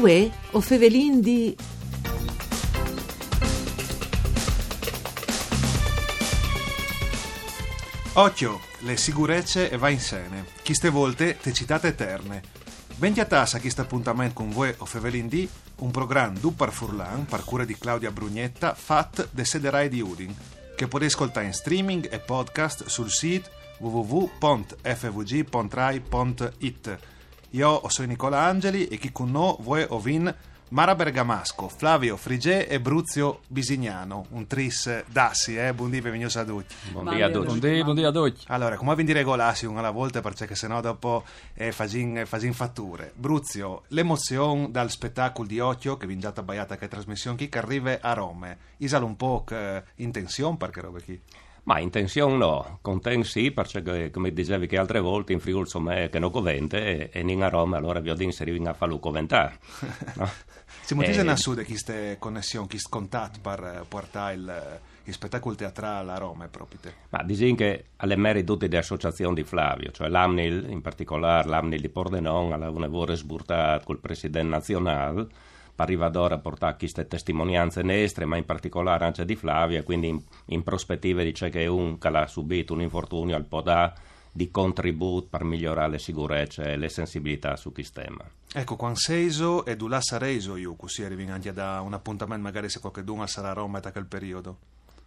Uè, o fevelin di... Occhio, le sicurezze va in sene. Chi ste volte te citate eterne. Venti a tassa chi sta appuntamento con voi o Fevelin D, un programma du par Furlan, par cura di Claudia Brugnetta, fat de sederai di Udin, che potete ascoltare in streaming e podcast sul sito www.fvg.rai.it. Io sono Nicola Angeli e chi con noi voi ovin Mara Bergamasco, Flavio Frigè e Bruzio Bisignano, un tris dassi, eh? Buondì, benvenuti a tutti. Buondì a tutti. Buondì, buondì a tutti. Allora, come vi regolassi una alla volta perché sennò dopo eh, facin, facin fatture. Bruzio, l'emozione dal spettacolo di Occhio che vi già abbaiata che trasmissione chi che arriva a Roma. Isalo un po' in tensione perché roba chi? Ma in tensione no, contento sì, perché come dicevi che altre volte in Friuli insomma che non covente e, e in a Roma allora vi ho di inserire a farlo coventare. No? Siamo eh, a sud queste connessioni, questo contatto per portare il, il spettacolo teatrale a Roma proprio te. Ma diciamo che alle mere tutte le associazioni di Flavio, cioè l'AMNIL in particolare, l'AMNIL di Pordenone, ha un lavoro sburtato col presidente nazionale, arriva d'ora a portare queste testimonianze nestre, ma in particolare anche di Flavia, quindi in, in prospettiva dice che un che ha subito un infortunio al podà di contributo per migliorare le sicurezze e le sensibilità su questo tema. Ecco, quando seiso e du sareso io, così arrivi anche da un appuntamento magari se qualcuno sarà a Roma da quel periodo.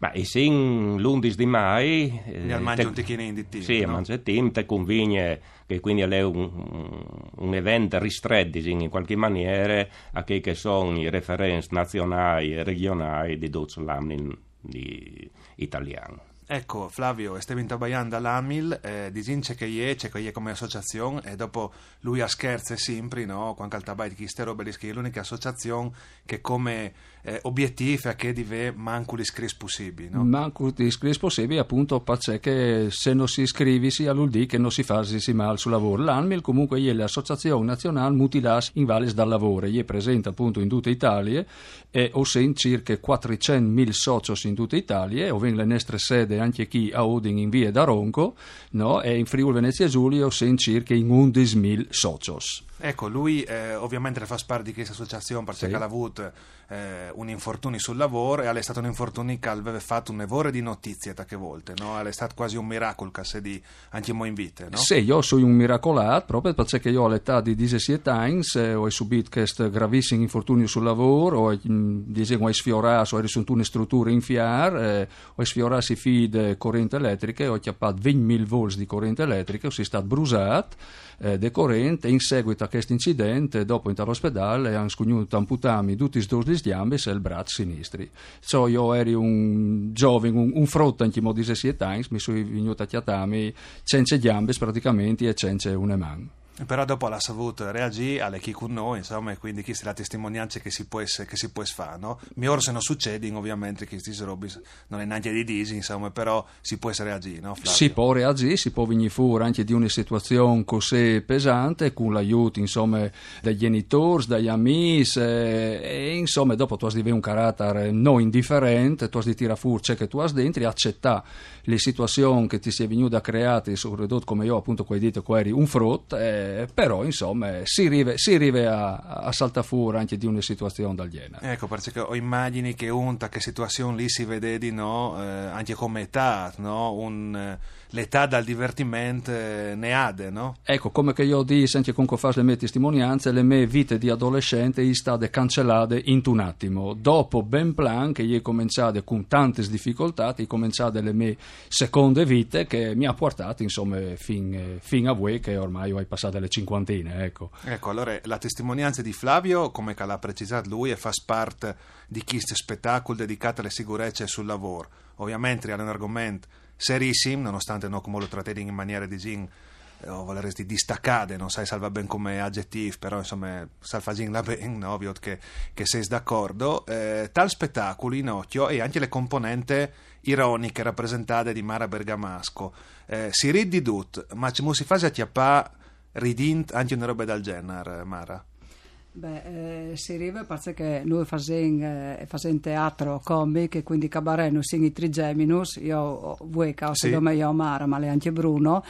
Ma e sin l'11 di mai... Eh, mangi un ticchino di team, Sì, no? mangia team, te conviene che quindi è un, un evento ristretto in qualche maniera a che, che sono i referenze nazionali e regionali di gli italiani. Ecco, Flavio, stiamo intabaiando all'Amil, eh, dice che è, c'è che è come associazione e dopo lui a scherzo sempre, no? Quando al tabai di queste robe, che è l'unica associazione che come eh, obiettivo è che deve manco l'iscris possibili, no? Manco l'iscris possibili appunto perché se non si iscrivi si all'ULD che non si fa si mal sul lavoro. L'Amil comunque è l'associazione nazionale mutilas in Valles dal lavoro, è presente appunto in tutta Italia e ho sentito circa 400.000 soci in tutta Italia, o le nostre sedi vede anche chi a Odin in via da Ronco no? e in Friuli Venezia Giulio in circa in 11.000 socios. Ecco, lui eh, ovviamente fa parte di questa associazione perché sì. ha avuto eh, un infortunio sul lavoro e è stato un infortunio che aveva fatto un evore di notizie tante volte, no? È stato quasi un miracolo che si di anche mo in vita, no? Sì, io sono un miracolato proprio perché io all'età di 17 anni eh, ho subito questo gravissimo infortunio sul lavoro, ho, diciamo, ho sfiorato, ho risolto una struttura in fiar, eh, ho sfiorato i fili di corrente elettrica, ho chiappato 20.000 volts di corrente elettrica, ho si stato bruciato eh, de corrente in seguito a questo incidente dopo in all'ospedale hanno scugnuto amputami tutti i due gambe e il braccio sinistri. So io ero un giovane un, un frotto anche mo di 17 anni mi sono venuto a chiatami senza gambe praticamente e senza una mano però dopo la savuto reagì alle chi con noi, insomma, e quindi questa è la testimonianza che si può, può fare, no? Mi ora se non succede, ovviamente, che queste robe non è neanche di disi, insomma, però si può reagire, no? Si può reagire, si può venire fuori anche di una situazione così pesante, con l'aiuto, insomma, dei genitori, dagli amici, e, e insomma, dopo tu hai di un carattere non indifferente, tu hai di tirare fuori ciò che tu hai dentro e accettare le situazioni che ti si è venuta a creare, soprattutto come io, appunto, come hai detto, eri un frutto, eh, però insomma si arriva, si arriva a, a saltare fuori anche di una situazione del genere. Ecco, perché ho immagini che unta che situazione lì si vede di no, eh, anche come età, no? Un, eh, l'età dal divertimento eh, ne ade, no? Ecco, come che io dico, anche con fare le mie testimonianze, le mie vite di adolescente sono state cancellate in un attimo. Dopo ben plan che io ho cominciato con tante difficoltà, ho cominciato le mie seconde vite che mi ha portato insomma fin, fin a voi che ormai ho passato le cinquantine, ecco. Ecco, allora la testimonianza di Flavio, come l'ha precisato lui, è fa parte di questo spettacolo dedicato alle sicurezze sul lavoro. Ovviamente è un argomento serissimo, nonostante no, come lo trattate in maniera di gin eh, o voleresti distaccare, non sai salva ben come aggettivo, però insomma salvagin la ben, ovvio che, che sei d'accordo. Eh, tal spettacolo in occhio e anche le componenti ironiche rappresentate di Mara Bergamasco. Eh, si ridi tut, ma ci si fa acchiappare ridint anche una roba del genere, Mara? Beh, eh, si arriva perché noi facciamo eh, teatro comico e quindi cabaret noi siamo i trigeminus, io voi che ho sì. io Mara, ma anche Bruno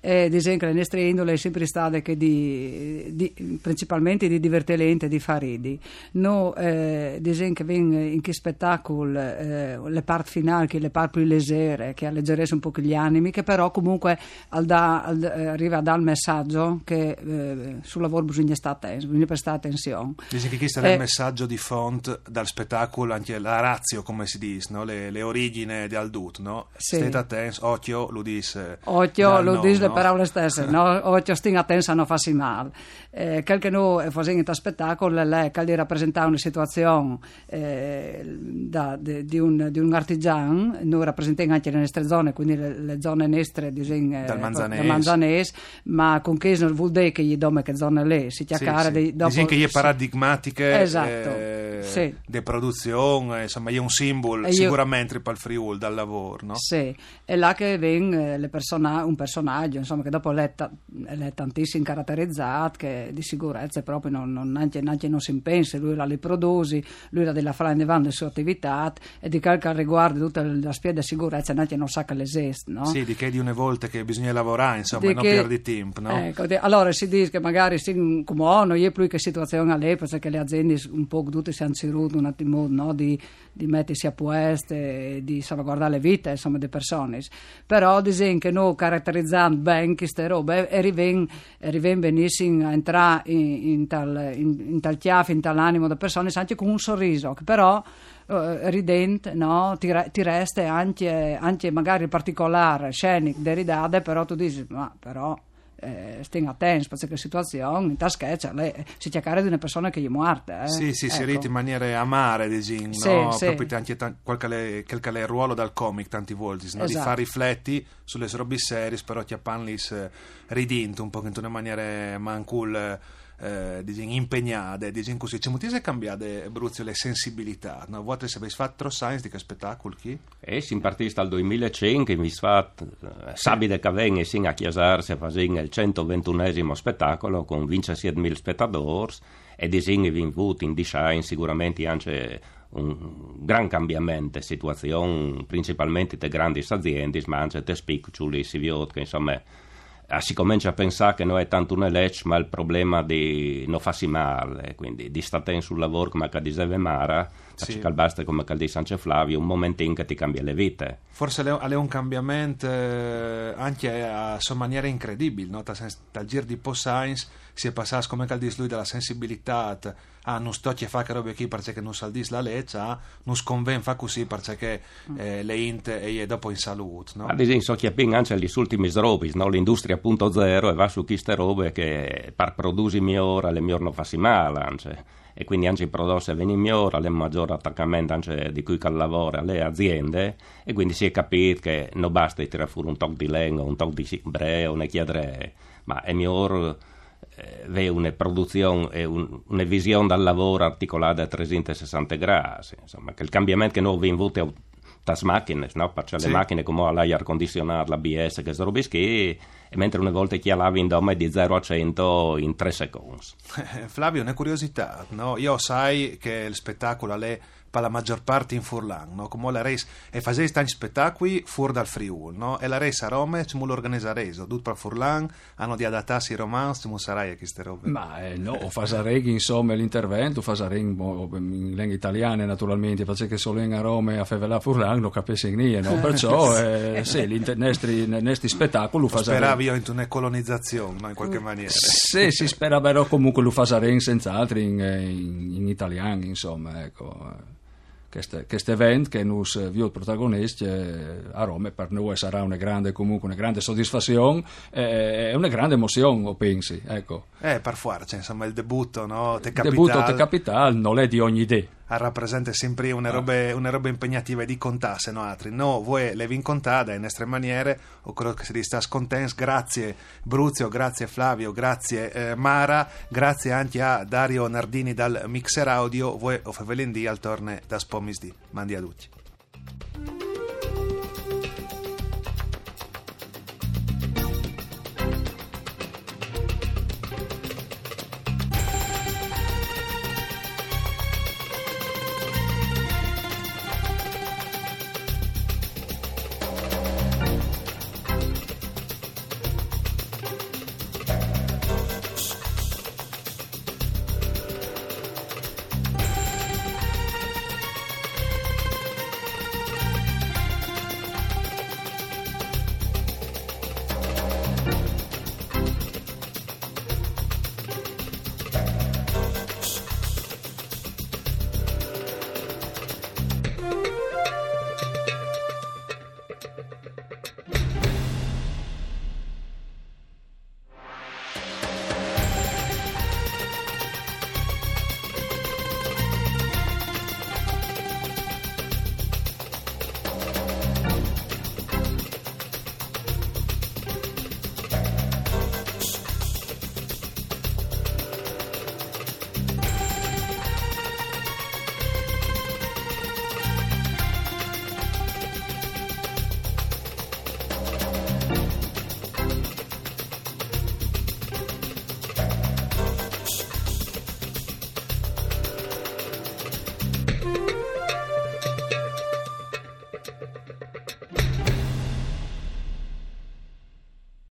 e disegno che le nostre indole è sempre stata che di, di, principalmente di divertimento e di faridi. No, eh, che viene in che spettacolo eh, le parti finali, che le parti più leggere, che alleggerisse un po' gli animi, che però comunque al da, al, eh, arriva a dare il messaggio che eh, sul lavoro bisogna stare bisogna prestare attenzione. Dice che questo è il messaggio di font dal spettacolo, anche la razio, come si dice, no? le, le, origini di Aldut, no? Sì. State attento, occhio, lo dice. Occhio, lo dice no? parole stesse, no? Occhio, sting attento a non farsi male. Eh, quel che noi facciamo in spettacolo è che rappresentare una situazione eh, da, de, di, un, di, un, artigiano, noi rappresentiamo anche le nostre zone, quindi le, le zone nostre di, eh, dal Manzanese. Manzanese, ma con che non vuol dire che gli dome che zone lì si chiacchiera sì, sì. dopo, che gli è paradigmatiche esatto, eh, sì. di produzione, insomma, è un simbolo e sicuramente io... per il Friul dal lavoro, no? Sì, è là che viene eh, persona, un personaggio, insomma, che dopo è, ta- è tantissimo caratterizzato, che di sicurezza proprio non, non, neanche, neanche non si pensa, lui la li produce, lui la della fare in avanti le sue attività e di qualche riguardo tutta la spiega di sicurezza neanche non sa che l'esiste, no? Sì, di che di una volta che bisogna lavorare, insomma, di non che, perdi tempo, no? Ecco, di, allora si dice che magari sì, come oh, non è più che situazione all'epoca, che le aziende un po' tutte si hanno cercato un attimo no, di, di mettersi a posto e di salvaguardare le vite insomma, delle persone. Però dicono che noi caratterizzando bene queste robe e arriviamo benissimo a entrare in, in, tal, in, in tal chiave, in tal animo delle persone, anche con un sorriso, che però eh, ridente, no? ti, ti, resta anche, anche magari particolare, scenico, deridade, però tu dici, ma però eh, sting attenti perché la situazione in taschezza si cercare di una persona che è morta eh. sì sì ecco. si riti in maniera amare diciamo, sì, no? sì. proprio anche t- quel che è il ruolo dal comic tanti volte no? esatto. di fare rifletti sulle robe serie però ti appanlis eh, ridinto un po' in una maniera mancul eh, diciamo, impegnate, diciamo così. C'è molto che cambiate, Bruzio, le sensibilità. No? Voi se avete fatto science di che spettacolo? Chi? Eh, si partita dal 2005, mi fatto eh, Sabide Cavegni sin a chiasarsi a fare il 121esimo spettacolo con 27.000 spettatori e disegni vinti in design sicuramente anche un gran cambiamento di situazione, principalmente di grandi aziende, ma anche di piccoli, si vede insomma si comincia a pensare che non è tanto una legge, ma il problema di non farsi male, quindi di stare sul lavoro come diceva Mara, sì. basta come dice Sancio Flavio, un momento in che ti cambia le vite. Forse è un cambiamento eh, anche a sua maniera incredibile, no? dal giro di post science si è passato come dice lui dalla sensibilità a non sto a fare robe qui perché non sa la legge, a non sconven fa così perché mm. eh, le int e dopo in salute. No? Ad esempio, so che anche gli ultimi robe, no? l'industria punto zero e va su queste robe che per produrre migliore le migliori non fa male. Anche e quindi anche i prodotti vengono migliori, c'è maggiore attaccamento anche di cui lavora alle aziende. E quindi si è capito che non basta tirare fuori un tocco di legno, un tocco di breo, una chiadre, ma è migliore eh, avere una produzione e un, una visione dal lavoro articolata a 360 gradi, insomma, che il cambiamento che noi abbiamo avuto tas macchine, no? Perché sì. le macchine come l'aria condizionata, l'ABS, che robe che mentre una volta chi in dome di 0 a 100 in 3 secondi. Flavio, una curiosità, no? io sai che il spettacolo è per la maggior parte in Furlan, no? come la race e fase tanti spettacoli fuori dal Friul, no? e la race a Roma ci vuole organizzare reso, tutto per Furlan, hanno di adattarsi i romanzi, ci sarai a queste robe. Ma eh, no, fasarei insomma l'intervento, fasarei in, in lingua italiana naturalmente, perché solo in Roma a Fevela Furlan non capisci niente, no? perciò eh, sì, i nostri spettacoli fasarei. Speravi io in una colonizzazione, no? in qualche maniera. Sì, si spera però comunque lo fasarei senz'altro in, in, in italiano, insomma, ecco questo evento che nos viu protagonisti eh, a Roma per noi sarà una grande, comunque, una grande soddisfazione e eh, una grande emozione, pensi. Ecco. Eh, per forza, insomma, il debutto, no? Te capital, il debutto te capital non è di ogni idea. Rappresenta sempre una roba, ah. una roba impegnativa di contasse, no altri. No, voi le vin contate in nostre maniere, o quello che si sta scontents. Grazie Bruzio, grazie Flavio, grazie eh, Mara, grazie anche a Dario Nardini dal Mixer Audio, voi o favelindì al torne da Spomisdi. Mandi a tutti.